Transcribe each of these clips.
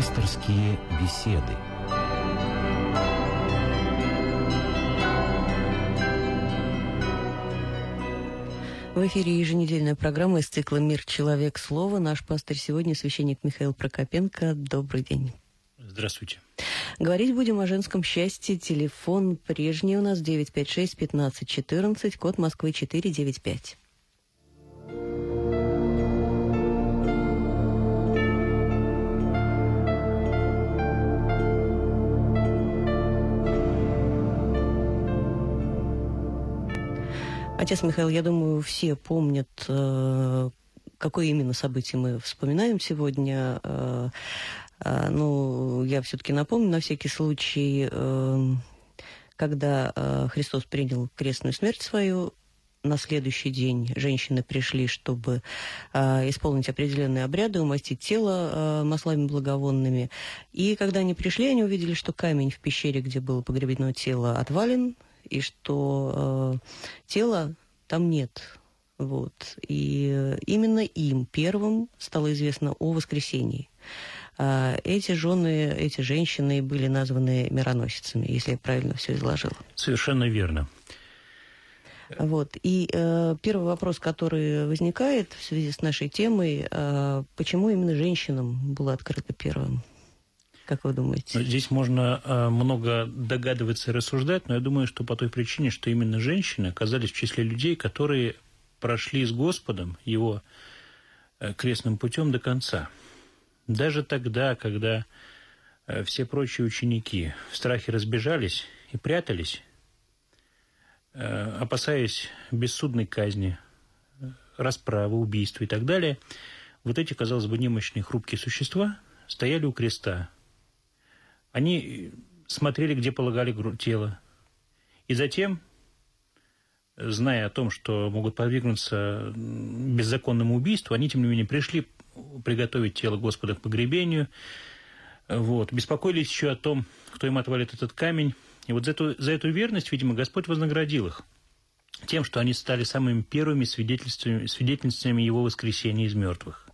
Пасторские беседы. В эфире еженедельная программа из цикла «Мир. Человек. Слово». Наш пастор сегодня священник Михаил Прокопенко. Добрый день. Здравствуйте. Говорить будем о женском счастье. Телефон прежний у нас 956 15 14, код Москвы 495. Отец Михаил, я думаю, все помнят, э, какое именно событие мы вспоминаем сегодня. Э, э, ну, я все-таки напомню на всякий случай, когда Христос принял крестную смерть свою, на следующий день женщины пришли, чтобы э, исполнить определенные обряды, умастить тело э, маслами благовонными. И когда они пришли, они увидели, что камень в пещере, где было погребено тело, отвален, и что э, тела там нет. Вот. И именно им первым стало известно о воскресении. А эти жены, эти женщины были названы мироносицами, если я правильно все изложила. Совершенно верно. Вот. И э, первый вопрос, который возникает в связи с нашей темой, э, почему именно женщинам было открыто первым? Как вы думаете? Здесь можно э, много догадываться и рассуждать, но я думаю, что по той причине, что именно женщины оказались в числе людей, которые прошли с Господом его э, крестным путем до конца. Даже тогда, когда э, все прочие ученики в страхе разбежались и прятались, опасаясь бессудной казни, расправы, убийства и так далее, вот эти, казалось бы, немощные, хрупкие существа стояли у креста, они смотрели, где полагали тело. И затем, зная о том, что могут подвигнуться беззаконному убийству, они, тем не менее, пришли приготовить тело Господа к погребению, вот, беспокоились еще о том, кто им отвалит этот камень. И вот за эту, за эту верность, видимо, Господь вознаградил их тем, что они стали самыми первыми свидетельствами, свидетельницами Его воскресения из мертвых.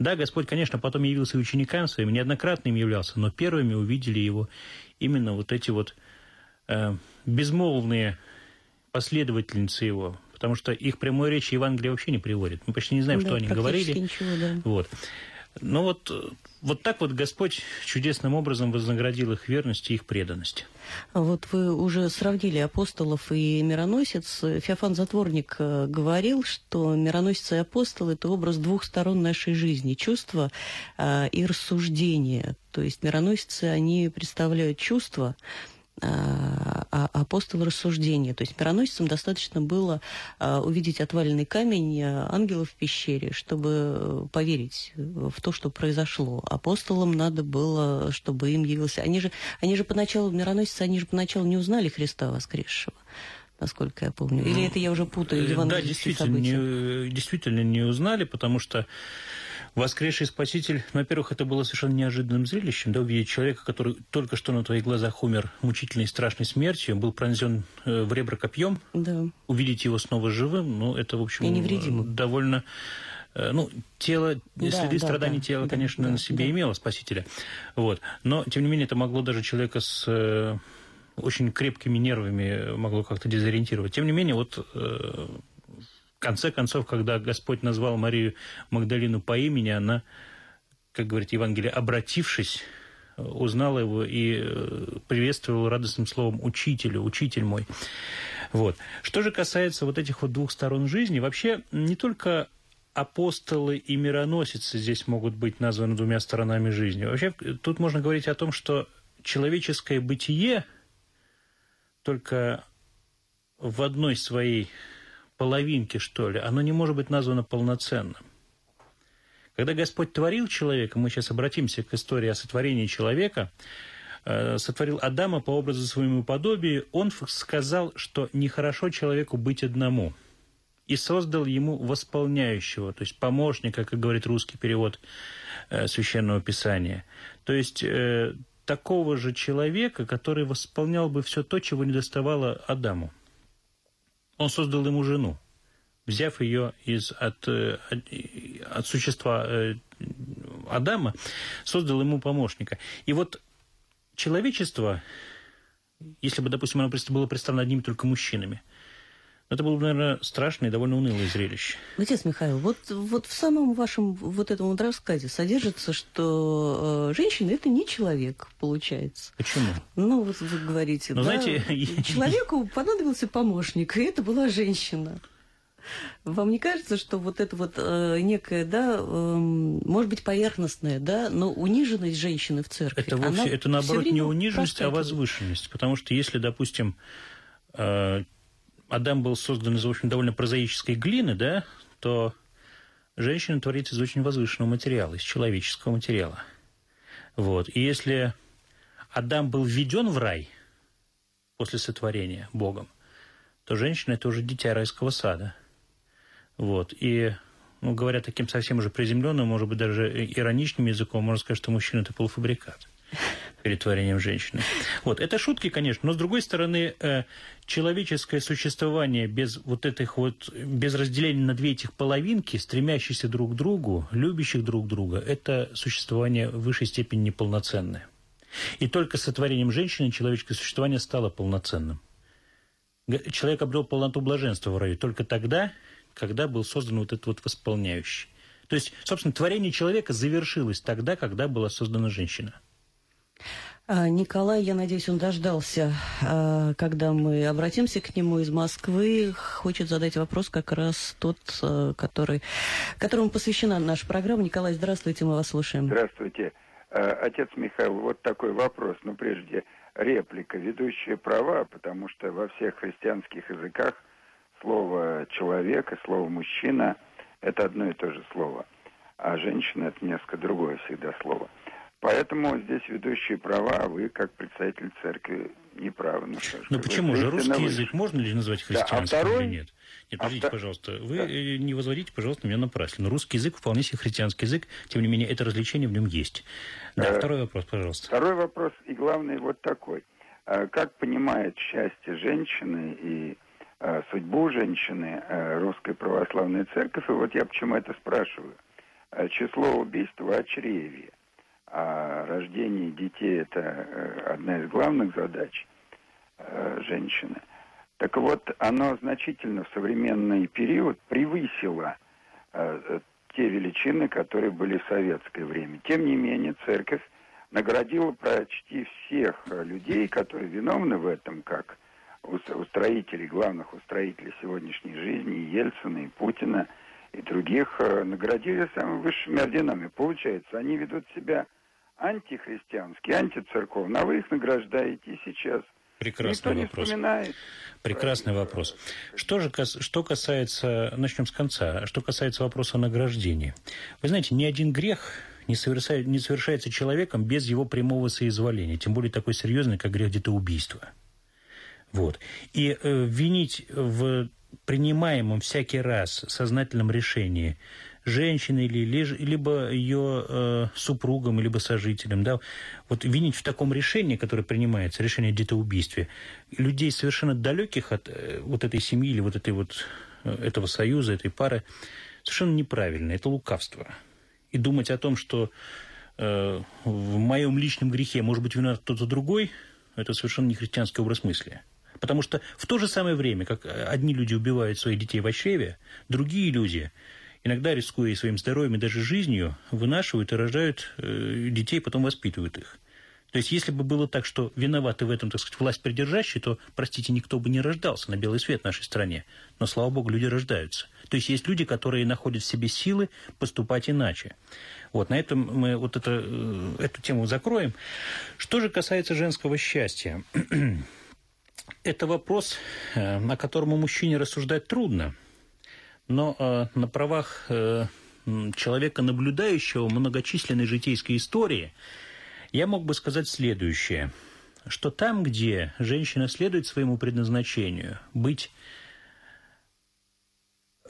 Да, Господь, конечно, потом явился ученикам своим, неоднократно им являлся, но первыми увидели его именно вот эти вот э, безмолвные последовательницы его, потому что их прямой речи Евангелие вообще не приводит. Мы почти не знаем, да, что они говорили. Ничего, да. Вот. Но вот, вот так вот Господь чудесным образом вознаградил их верность и их преданность. Вот вы уже сравнили апостолов и мироносец. Феофан Затворник э, говорил, что мироносец и апостол – это образ двух сторон нашей жизни – чувства э, и рассуждения. То есть мироносцы, они представляют чувства, апостол рассуждения. То есть мироносицам достаточно было а, увидеть отваленный камень а, ангелов в пещере, чтобы поверить в то, что произошло. Апостолам надо было, чтобы им явился... Они же, они же поначалу, мироносицы, они же поначалу не узнали Христа воскресшего насколько я помню. Или это я уже путаю э, Да, действительно не, действительно не узнали, потому что воскресший Спаситель, ну, во-первых, это было совершенно неожиданным зрелищем, да, увидеть человека, который только что на твоих глазах умер мучительной и страшной смертью, был пронзен э, в ребра копьем, да. увидеть его снова живым, ну, это, в общем, и довольно э, ну, тело, да, следы да, страданий да, тела, да, конечно, да, на себе да. имело Спасителя. Вот. Но, тем не менее, это могло даже человека с э, очень крепкими нервами могло как-то дезориентировать. Тем не менее, вот конце концов, когда Господь назвал Марию Магдалину по имени, она, как говорит Евангелие, обратившись, узнала его и э, приветствовала радостным словом «учителю, учитель мой». Вот. Что же касается вот этих вот двух сторон жизни, вообще не только апостолы и мироносицы здесь могут быть названы двумя сторонами жизни. Вообще тут можно говорить о том, что человеческое бытие только в одной своей половинки, что ли, оно не может быть названо полноценным. Когда Господь творил человека, мы сейчас обратимся к истории о сотворении человека, э, сотворил Адама по образу своему подобию, он сказал, что нехорошо человеку быть одному, и создал ему восполняющего, то есть помощника, как говорит русский перевод э, Священного Писания. То есть э, такого же человека, который восполнял бы все то, чего не доставало Адаму он создал ему жену, взяв ее из, от, э, от, от существа, э, Адама, создал ему помощника. И вот человечество, если бы, допустим, оно было представлено одними только мужчинами, это было бы, наверное, страшное и довольно унылое зрелище. Отец Михаил, вот, вот в самом вашем вот этом вот рассказе содержится, что э, женщина – это не человек, получается. Почему? Ну, вот вы говорите, ну, да, знаете... человеку понадобился помощник, и это была женщина. Вам не кажется, что вот это вот э, некая, да, э, может быть, поверхностная, да, но униженность женщины в церкви? Это вовсе, это наоборот не униженность, а возвышенность. Потому что если, допустим, э, Адам был создан из, общем, довольно прозаической глины, да, то женщина творится из очень возвышенного материала, из человеческого материала. Вот. И если Адам был введен в рай после сотворения Богом, то женщина – это уже дитя райского сада. Вот. И, ну, говоря таким совсем уже приземленным, может быть, даже ироничным языком, можно сказать, что мужчина – это полуфабрикат перед творением женщины. Вот, это шутки, конечно, но с другой стороны, э, человеческое существование без вот этих вот, без разделения на две этих половинки, стремящиеся друг к другу, любящих друг друга, это существование в высшей степени неполноценное. И только сотворением женщины человеческое существование стало полноценным. Человек обрел полноту блаженства в раю только тогда, когда был создан вот этот вот восполняющий. То есть, собственно, творение человека завершилось тогда, когда была создана женщина. А, Николай, я надеюсь, он дождался, а, когда мы обратимся к нему из Москвы. Хочет задать вопрос как раз тот, а, который, которому посвящена наша программа. Николай, здравствуйте, мы вас слушаем. Здравствуйте. Отец Михаил, вот такой вопрос. Ну, прежде реплика, ведущие права, потому что во всех христианских языках слово «человек» и слово «мужчина» – это одно и то же слово. А женщина – это несколько другое всегда слово. Поэтому здесь ведущие права, а вы, как представитель церкви, не правы. Ну, что ну почему же? Русский язык можно ли назвать христианским да, а второй... или нет? Нет, подождите, а пожалуйста. Вы да. Э, не возводите, пожалуйста, меня напрасно. Русский язык вполне себе христианский язык. Тем не менее, это развлечение в нем есть. Да, э, второй вопрос, пожалуйста. Второй вопрос, и главный вот такой. А как понимает счастье женщины и э, судьбу женщины э, Русская Православная Церковь? И вот я почему это спрашиваю. Э, число убийств в очреве а рождение детей – это э, одна из главных задач э, женщины. Так вот, оно значительно в современный период превысило э, те величины, которые были в советское время. Тем не менее, церковь наградила почти всех людей, которые виновны в этом, как устроителей, главных устроителей сегодняшней жизни, и Ельцина, и Путина, и других, наградили самыми высшими орденами. Получается, они ведут себя антихристианские, антицерковные, а вы их награждаете сейчас. Прекрасный Никто вопрос. Не вспоминает. Прекрасный вопрос. Что же что касается, начнем с конца, что касается вопроса награждения. Вы знаете, ни один грех не, совершает, не совершается человеком без его прямого соизволения, тем более такой серьезный, как грех детоубийства. Вот. И э, винить в принимаемом всякий раз сознательном решении женщиной либо ее э, супругом, либо сожителем, да, вот винить в таком решении, которое принимается, решение о детоубийстве, людей совершенно далеких от э, вот этой семьи или вот этой вот э, этого союза, этой пары, совершенно неправильно, это лукавство. И думать о том, что э, в моем личном грехе может быть виноват кто-то другой, это совершенно не христианский образ мысли. Потому что в то же самое время, как одни люди убивают своих детей в чреве, другие люди иногда, рискуя своим здоровьем и даже жизнью, вынашивают и рождают э, детей, потом воспитывают их. То есть, если бы было так, что виноваты в этом, так сказать, власть придержащие, то, простите, никто бы не рождался на белый свет в нашей стране. Но, слава богу, люди рождаются. То есть, есть люди, которые находят в себе силы поступать иначе. Вот, на этом мы вот это, э, эту тему закроем. Что же касается женского счастья. Это вопрос, э, на котором мужчине рассуждать трудно – но э, на правах э, человека, наблюдающего многочисленной житейской истории, я мог бы сказать следующее, что там, где женщина следует своему предназначению, быть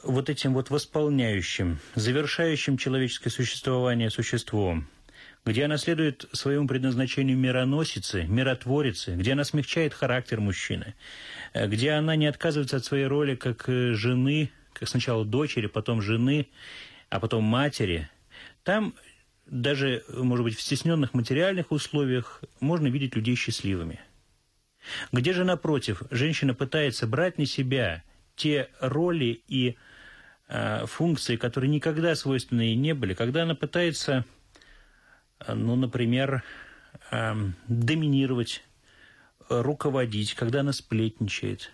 вот этим вот восполняющим, завершающим человеческое существование существом, где она следует своему предназначению мироносицы, миротворицы, где она смягчает характер мужчины, э, где она не отказывается от своей роли как э, жены, сначала дочери, потом жены, а потом матери, там даже, может быть, в стесненных материальных условиях можно видеть людей счастливыми. Где же, напротив, женщина пытается брать на себя те роли и э, функции, которые никогда свойственны ей не были, когда она пытается, ну, например, э, доминировать, руководить, когда она сплетничает,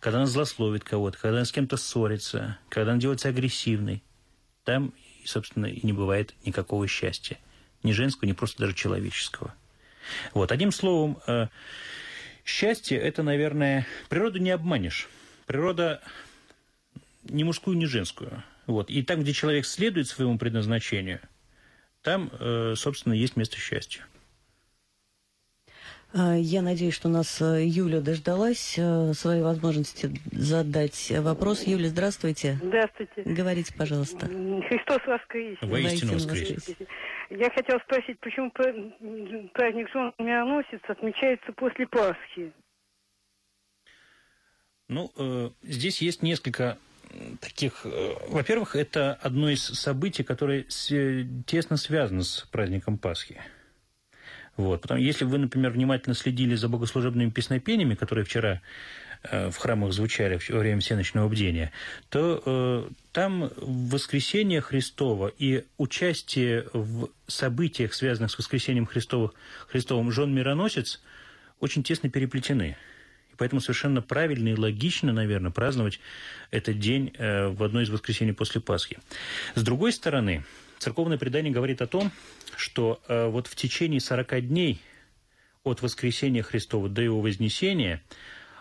когда она злословит кого-то, когда она с кем-то ссорится, когда она делается агрессивной, там собственно, и не бывает никакого счастья. Ни женского, ни просто даже человеческого. Вот, одним словом, э, счастье – это, наверное, природу не обманешь. Природа ни мужскую, ни женскую. Вот. И там, где человек следует своему предназначению, там, э, собственно, есть место счастья. А, я надеюсь, что у нас э, Юля дождалась э, своей возможности задать вопрос. Юля, здравствуйте. Здравствуйте. Говорите, пожалуйста. Христос воскресе. Воистину воскресе. Я хотела спросить, почему праздник Жен Мироносец отмечается после Пасхи? Ну, э, здесь есть несколько таких... Э, во-первых, это одно из событий, которое тесно связано с праздником Пасхи. Вот. Потому, если вы, например, внимательно следили за богослужебными песнопениями, которые вчера э, в храмах звучали во время всеночного бдения, то э, там воскресение Христово и участие в событиях, связанных с воскресением Христова, Христовым жен-мироносец, очень тесно переплетены. И поэтому совершенно правильно и логично, наверное, праздновать этот день э, в одно из воскресений после Пасхи. С другой стороны, церковное предание говорит о том, что э, вот в течение 40 дней от воскресения Христова до его вознесения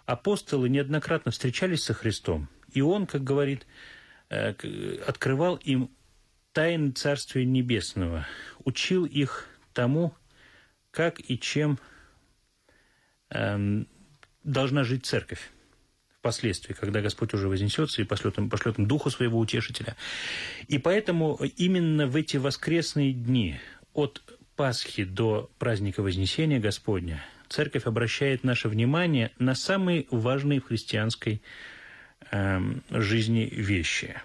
апостолы неоднократно встречались со Христом, и он, как говорит, э, открывал им тайны Царствия Небесного, учил их тому, как и чем э, должна жить церковь впоследствии, когда Господь уже вознесется и пошлет им, пошлет им Духа Своего Утешителя. И поэтому именно в эти воскресные дни от Пасхи до праздника Вознесения Господня Церковь обращает наше внимание на самые важные в христианской э, жизни вещи.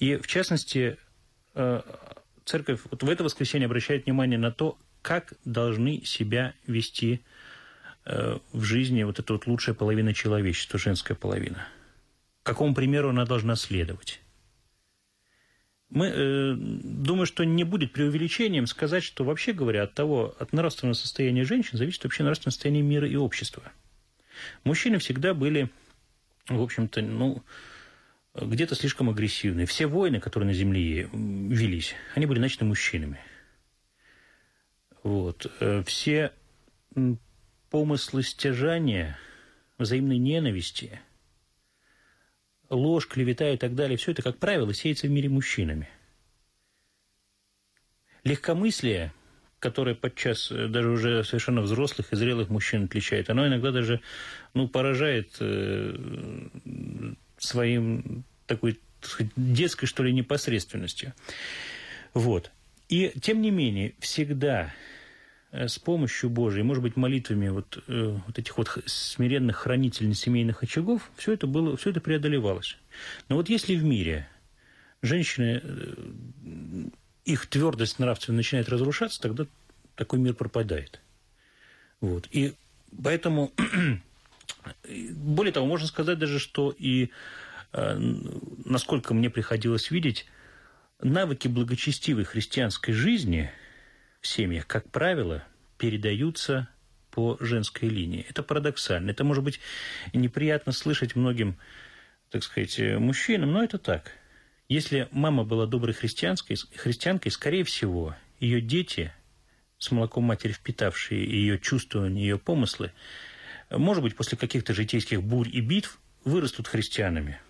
И, в частности, э, Церковь вот в это воскресенье обращает внимание на то, как должны себя вести э, в жизни вот эта вот лучшая половина человечества, женская половина. Какому примеру она должна следовать? Мы э, думаю, что не будет преувеличением сказать, что вообще говоря, от того, от нравственного состояния женщин зависит вообще нравственное состояние мира и общества. Мужчины всегда были, в общем-то, ну, где-то слишком агрессивны. Все войны, которые на Земле велись, они были начаты мужчинами. Вот. Э, все помыслы стяжания, взаимной ненависти – ложь, клевета и так далее, все это, как правило, сеется в мире мужчинами. Легкомыслие, которое подчас э, даже уже совершенно взрослых и зрелых мужчин отличает, оно иногда даже ну, поражает э, своим такой детской, что ли, непосредственностью. Вот. И, тем не менее, всегда с помощью Божией, может быть, молитвами вот, э, вот этих вот смиренных хранительниц семейных очагов, все это, было, все это преодолевалось. Но вот если в мире женщины, э, их твердость нравственная начинает разрушаться, тогда такой мир пропадает. Вот. И поэтому, более того, можно сказать даже, что и насколько мне приходилось видеть, навыки благочестивой христианской жизни – в семьях, как правило, передаются по женской линии. Это парадоксально. Это, может быть, неприятно слышать многим, так сказать, мужчинам, но это так. Если мама была доброй христианской, христианкой, скорее всего, ее дети, с молоком матери впитавшие ее чувствования, ее помыслы, может быть, после каких-то житейских бурь и битв, вырастут христианами –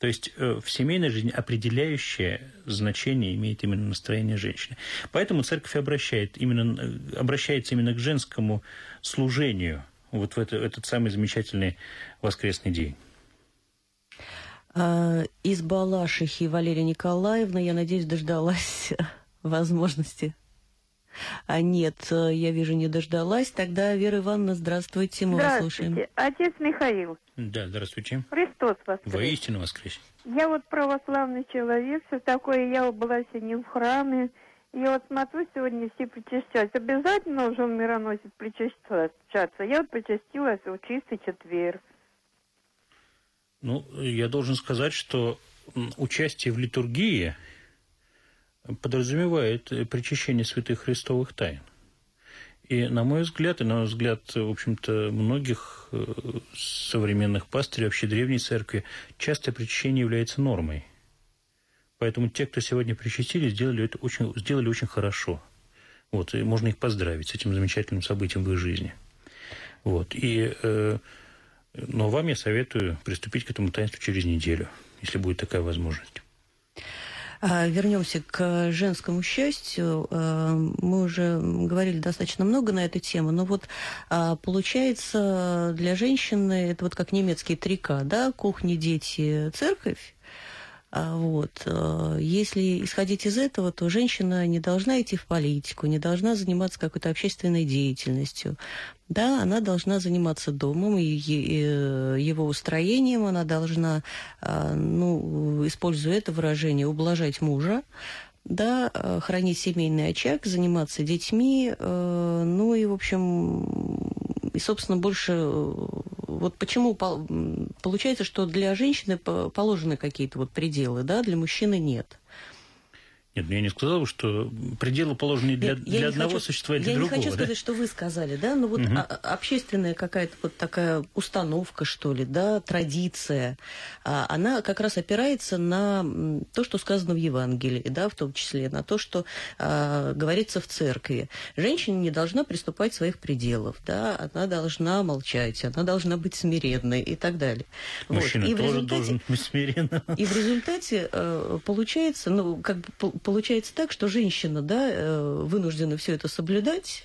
то есть э, в семейной жизни определяющее значение имеет именно настроение женщины. Поэтому церковь обращает именно, э, обращается именно к женскому служению вот в это, этот самый замечательный воскресный день. А, из Балашихи Валерия Николаевна, я надеюсь, дождалась возможности А нет, я вижу, не дождалась. Тогда, Вера Ивановна, здравствуйте, мы вас слушаем. Отец Михаил. Да, здравствуйте. Христос воскрес. Воистину воскрес. Я вот православный человек, все такое. Я была сегодня в храме. Я вот смотрю, сегодня все причащаются. Обязательно уже он мироносец причащаться. Я вот причастилась в чистый четверг. Ну, я должен сказать, что участие в литургии подразумевает причащение святых христовых тайн. И, на мой взгляд, и на взгляд, в общем-то, многих э, современных пастырей, вообще древней церкви, частое причащение является нормой. Поэтому те, кто сегодня причастились, сделали это очень, сделали очень хорошо. Вот, и можно их поздравить с этим замечательным событием в их жизни. Вот, и, э, но вам я советую приступить к этому таинству через неделю, если будет такая возможность. А, вернемся к женскому счастью. А, мы уже говорили достаточно много на эту тему, но вот а, получается для женщины это вот как немецкий трика, да, кухня, дети, церковь. Вот. Если исходить из этого, то женщина не должна идти в политику, не должна заниматься какой-то общественной деятельностью. Да, она должна заниматься домом и его устроением, она должна, а, ну, используя это выражение, ублажать мужа, да, а, хранить семейный очаг, заниматься детьми, а, ну и, в общем, и, собственно, больше... Вот почему получается, что для женщины положены какие-то вот пределы, да, для мужчины нет. Нет, ну я не сказал, что пределы положены для, Нет, для одного хочу, существа и для я другого. Я не хочу да? сказать, что вы сказали, да, но вот угу. общественная какая-то вот такая установка, что ли, да, традиция, а, она как раз опирается на то, что сказано в Евангелии, да, в том числе на то, что а, говорится в церкви. Женщина не должна приступать своих пределов, да, она должна молчать, она должна быть смиренной и так далее. Мужчина вот. и тоже должен быть смиренным. И в результате э, получается, ну, как бы получается так, что женщина, да, э, вынуждена все это соблюдать,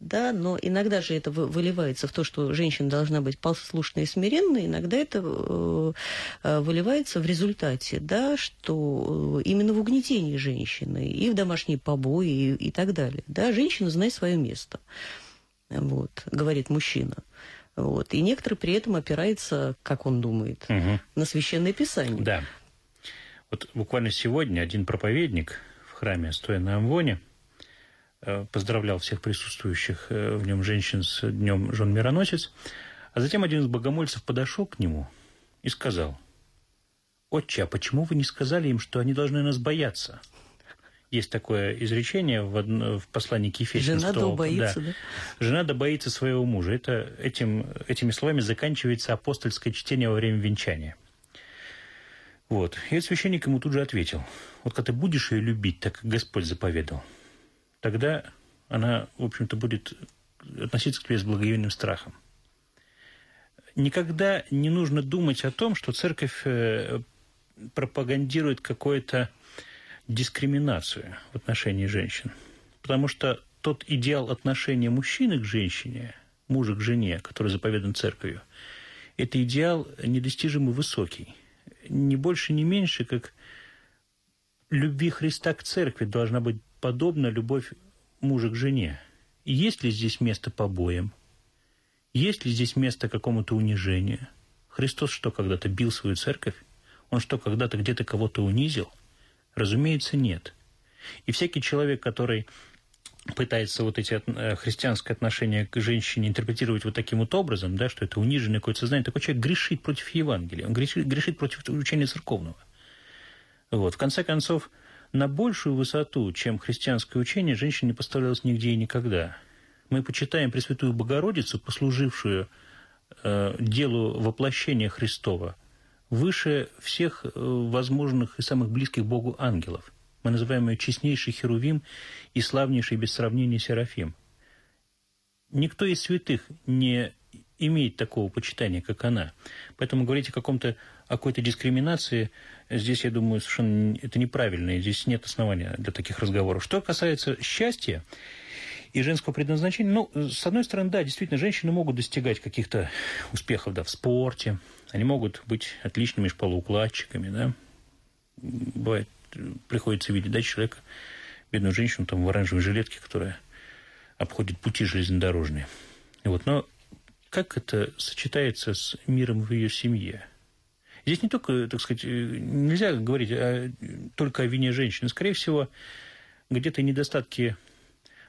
да, но иногда же это выливается в то, что женщина должна быть послушной и смиренной, иногда это э, э, выливается в результате, да, что именно в угнетении женщины и в домашние побои и, и так далее, да, женщина знает свое место, вот, говорит мужчина. Вот. И некоторые при этом опираются, как он думает, угу. на священное писание. Да. Вот буквально сегодня один проповедник в храме, стоя на Амвоне, э, поздравлял всех присутствующих э, в нем женщин с днем жен мироносец, а затем один из богомольцев подошел к нему и сказал, «Отче, а почему вы не сказали им, что они должны нас бояться?» Есть такое изречение в, одно, в послании к Ефесянам. Жена да боится, да. да? Жена да боится своего мужа. Это, этим, этими словами заканчивается апостольское чтение во время венчания – вот. И священник ему тут же ответил. Вот когда ты будешь ее любить, так Господь заповедал, тогда она, в общем-то, будет относиться к тебе с благоговейным страхом. Никогда не нужно думать о том, что церковь э, пропагандирует какую-то дискриминацию в отношении женщин. Потому что тот идеал отношения мужчины к женщине, мужа к жене, который заповедан церковью, это идеал недостижимо высокий – не больше, не меньше, как любви Христа к церкви должна быть подобна любовь мужа к жене. Есть ли здесь место побоям? Есть ли здесь место какому-то унижению? Христос что, когда-то бил свою церковь? Он что, когда-то где-то кого-то унизил? Разумеется, нет. И всякий человек, который пытается вот эти э, христианское отношение к женщине интерпретировать вот таким вот образом, да, что это униженное какое-то сознание, такой человек грешит против Евангелия, он грешит, грешит против учения церковного. Вот. В конце концов, на большую высоту, чем христианское учение, женщина не поставлялась нигде и никогда. Мы почитаем Пресвятую Богородицу, послужившую э, делу воплощения Христова, выше всех э, возможных и самых близких Богу ангелов – мы называем ее честнейший Херувим и славнейший без сравнения Серафим. Никто из святых не имеет такого почитания, как она. Поэтому говорить о каком-то о какой-то дискриминации, здесь, я думаю, совершенно это неправильно, и здесь нет основания для таких разговоров. Что касается счастья и женского предназначения, ну, с одной стороны, да, действительно, женщины могут достигать каких-то успехов, да, в спорте, они могут быть отличными шпалоукладчиками, да, бывает приходится видеть, да, человека, бедную женщину там в оранжевой жилетке, которая обходит пути железнодорожные. Вот. Но как это сочетается с миром в ее семье? Здесь не только, так сказать, нельзя говорить о, только о вине женщины. Скорее всего, где-то недостатки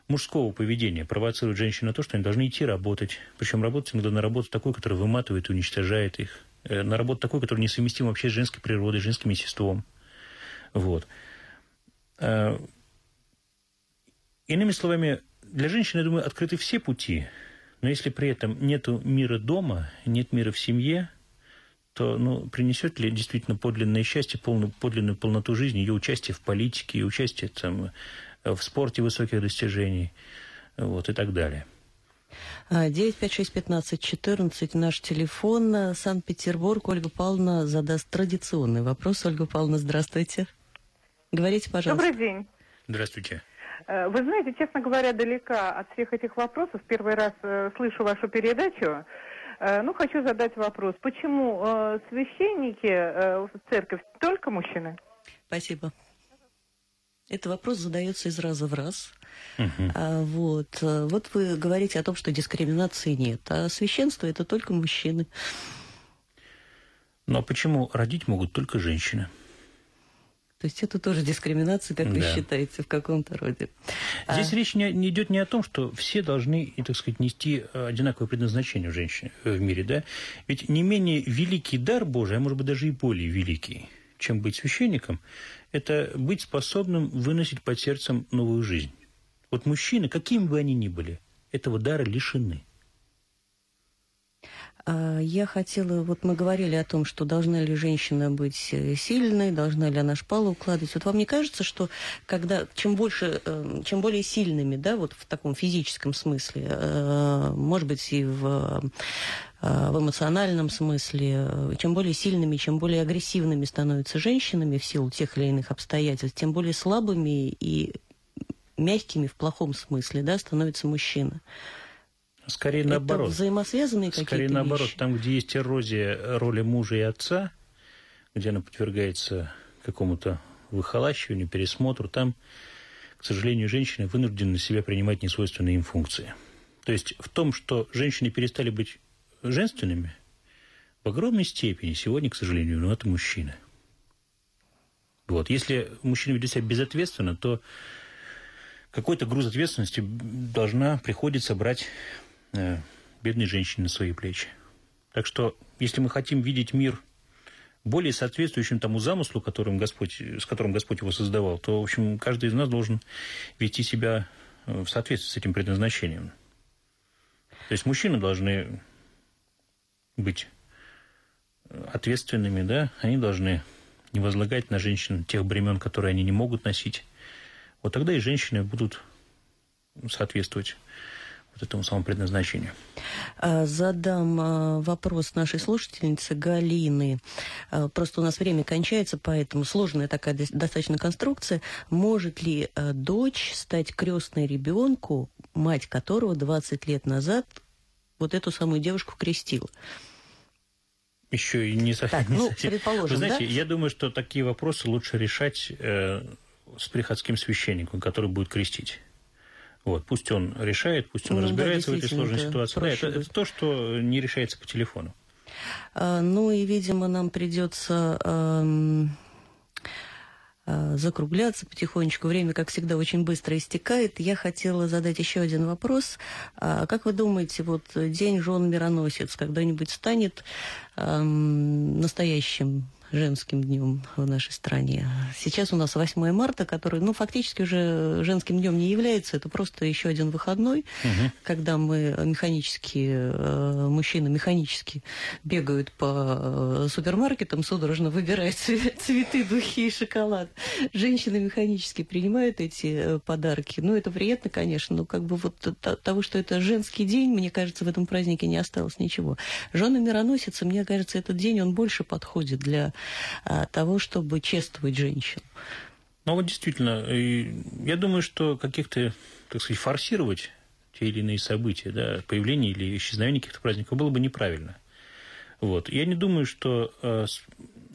мужского поведения провоцируют женщин на то, что они должны идти работать. Причем работать иногда на работу такой, которая выматывает и уничтожает их. Э, на работу такой, которая несовместима вообще с женской природой, женским естеством. Вот. Э, иными словами, для женщины, я думаю, открыты все пути, но если при этом нет мира дома, нет мира в семье, то ну, принесет ли действительно подлинное счастье, полную, подлинную полноту жизни, ее участие в политике, ее участие там, в спорте высоких достижений вот, и так далее. 956-15-14, наш телефон, Санкт-Петербург. Ольга Павловна задаст традиционный вопрос. Ольга Павловна, здравствуйте. Говорите, пожалуйста. Добрый день. Здравствуйте. Э, вы знаете, честно говоря, далека от всех этих вопросов. Первый раз э, слышу вашу передачу. Э, ну, хочу задать вопрос. Почему священники в церковь только мужчины? Спасибо. Этот вопрос задается из раза в раз. Угу. А, вот. вот вы говорите о том, что дискриминации нет, а священство это только мужчины. Но почему родить могут только женщины? То есть это тоже дискриминация, как да. вы считаете, в каком-то роде. Здесь а... речь не, не идет не о том, что все должны, так сказать, нести э, одинаковое предназначение в женщине э, в мире, да? Ведь не менее великий дар Божий, а может быть даже и более великий, чем быть священником, это быть способным выносить под сердцем новую жизнь. Вот мужчины, какими бы они ни были, этого дара лишены. А, я хотела, вот мы говорили о том, что должна ли женщина быть э, сильной, должна ли она шпалу укладывать. Вот вам не кажется, что когда чем больше, э, чем более сильными, да, вот в таком физическом смысле, э, может быть и в в эмоциональном смысле, чем более сильными, чем более агрессивными становятся женщинами в силу тех или иных обстоятельств, тем более слабыми и мягкими в плохом смысле, да, становится мужчина. Скорее это наоборот. взаимосвязанные какие-то Скорее наоборот, вещи? там, где есть эрозия роли мужа и отца, где она подвергается какому-то выхолащиванию, пересмотру, там, к сожалению, женщины вынуждены на себя принимать несвойственные им функции. То есть в том, что женщины перестали быть женственными, в огромной степени сегодня, к сожалению, ну, это мужчины. Вот. Если мужчина ведет себя безответственно, то какой-то груз ответственности должна, приходится брать бедной женщине на свои плечи. Так что, если мы хотим видеть мир более соответствующим тому замыслу, которым Господь, с которым Господь его создавал, то, в общем, каждый из нас должен вести себя э, в соответствии с этим предназначением. То есть мужчины должны быть ответственными, да, они должны не возлагать на женщин тех бремен, которые они не могут носить. Вот тогда и женщины будут соответствовать вот этому самому предназначению. А, задам а, вопрос нашей слушательнице Галины. А, просто у нас время кончается, поэтому сложная такая достаточно конструкция. Может ли дочь стать крестной ребенку, мать которого 20 лет назад вот эту самую девушку крестила? Еще и не, так, не ну, совсем. Предположим, Вы знаете, да? я думаю, что такие вопросы лучше решать э, с приходским священником, который будет крестить. Вот, пусть он решает, пусть он ну, разбирается да, в этой сложной ситуации. Да, это, это то, что не решается по телефону. А, ну и, видимо, нам придется э, э, закругляться потихонечку. Время, как всегда, очень быстро истекает. Я хотела задать еще один вопрос. А, как вы думаете, вот День жен мироносец когда-нибудь станет э, настоящим женским днем в нашей стране. Сейчас у нас 8 марта, который, ну, фактически уже женским днем не является, это просто еще один выходной, угу. когда мы механически, э, мужчины механически бегают по э, супермаркетам, судорожно выбирая цветы, духи и шоколад. Женщины механически принимают эти э, подарки. Ну, это приятно, конечно, но как бы вот того, что это женский день, мне кажется, в этом празднике не осталось ничего. Жены мироносицы, мне кажется, этот день, он больше подходит для того, чтобы чествовать женщин. Ну вот действительно, я думаю, что каких-то, так сказать, форсировать те или иные события, да, появление или исчезновение каких-то праздников было бы неправильно. Вот. Я не думаю, что э,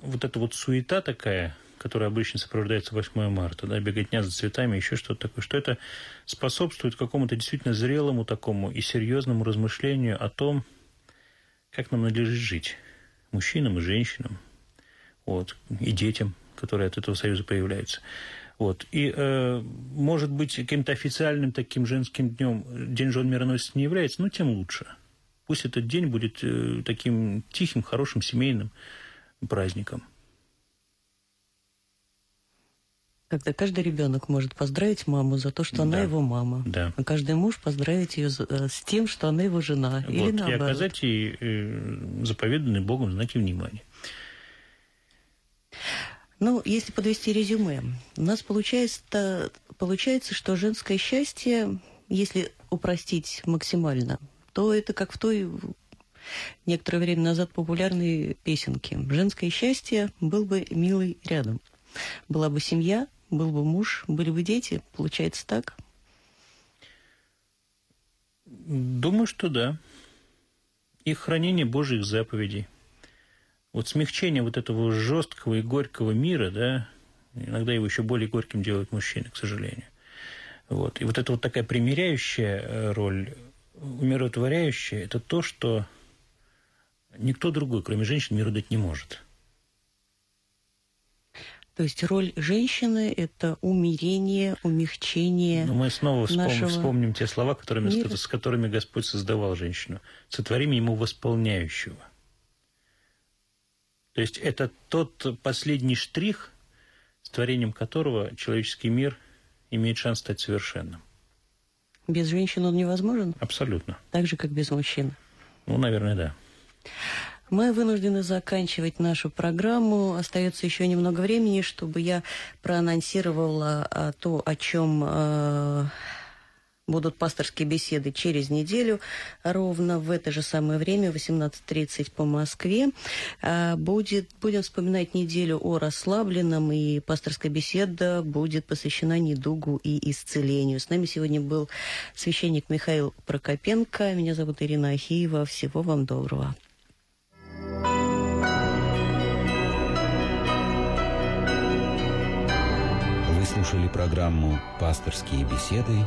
вот эта вот суета такая, которая обычно сопровождается 8 марта, да, беготня за цветами, еще что-то такое, что это способствует какому-то действительно зрелому такому и серьезному размышлению о том, как нам надлежит жить мужчинам и женщинам, вот, и детям, которые от этого союза появляются. Вот. И, э, может быть, каким-то официальным таким женским днем День жен мироносец не является, но тем лучше. Пусть этот день будет э, таким тихим, хорошим, семейным праздником. Когда каждый ребенок может поздравить маму за то, что она его мама. Да. А каждый муж поздравить ее э, с тем, что она его жена. Вот, или наоборот. И оказать ей э, заповеданный Богом знаки внимания. Ну, если подвести резюме, у нас получается, получается, что женское счастье, если упростить максимально, то это как в той некоторое время назад популярной песенке. Женское счастье был бы милый рядом. Была бы семья, был бы муж, были бы дети. Получается так? Думаю, что да. И хранение Божьих заповедей вот смягчение вот этого жесткого и горького мира, да, иногда его еще более горьким делают мужчины, к сожалению. Вот. И вот эта вот такая примиряющая э, роль, умиротворяющая, это то, что никто другой, кроме женщин, миру дать не может. То есть роль женщины – это умирение, умягчение Но мы снова вспом... вспомним те слова, которыми, мира. с которыми Господь создавал женщину. «Сотворим ему восполняющего». То есть это тот последний штрих, с творением которого человеческий мир имеет шанс стать совершенным. Без женщин он невозможен? Абсолютно. Так же, как без мужчин? Ну, наверное, да. Мы вынуждены заканчивать нашу программу. Остается еще немного времени, чтобы я проанонсировала а, то, о чем э, будут пасторские беседы через неделю, ровно в это же самое время, 18.30 по Москве. А, будет, будем вспоминать неделю о расслабленном, и пасторская беседа будет посвящена недугу и исцелению. С нами сегодня был священник Михаил Прокопенко. Меня зовут Ирина Ахиева. Всего вам доброго. Вы слушали программу «Пасторские беседы»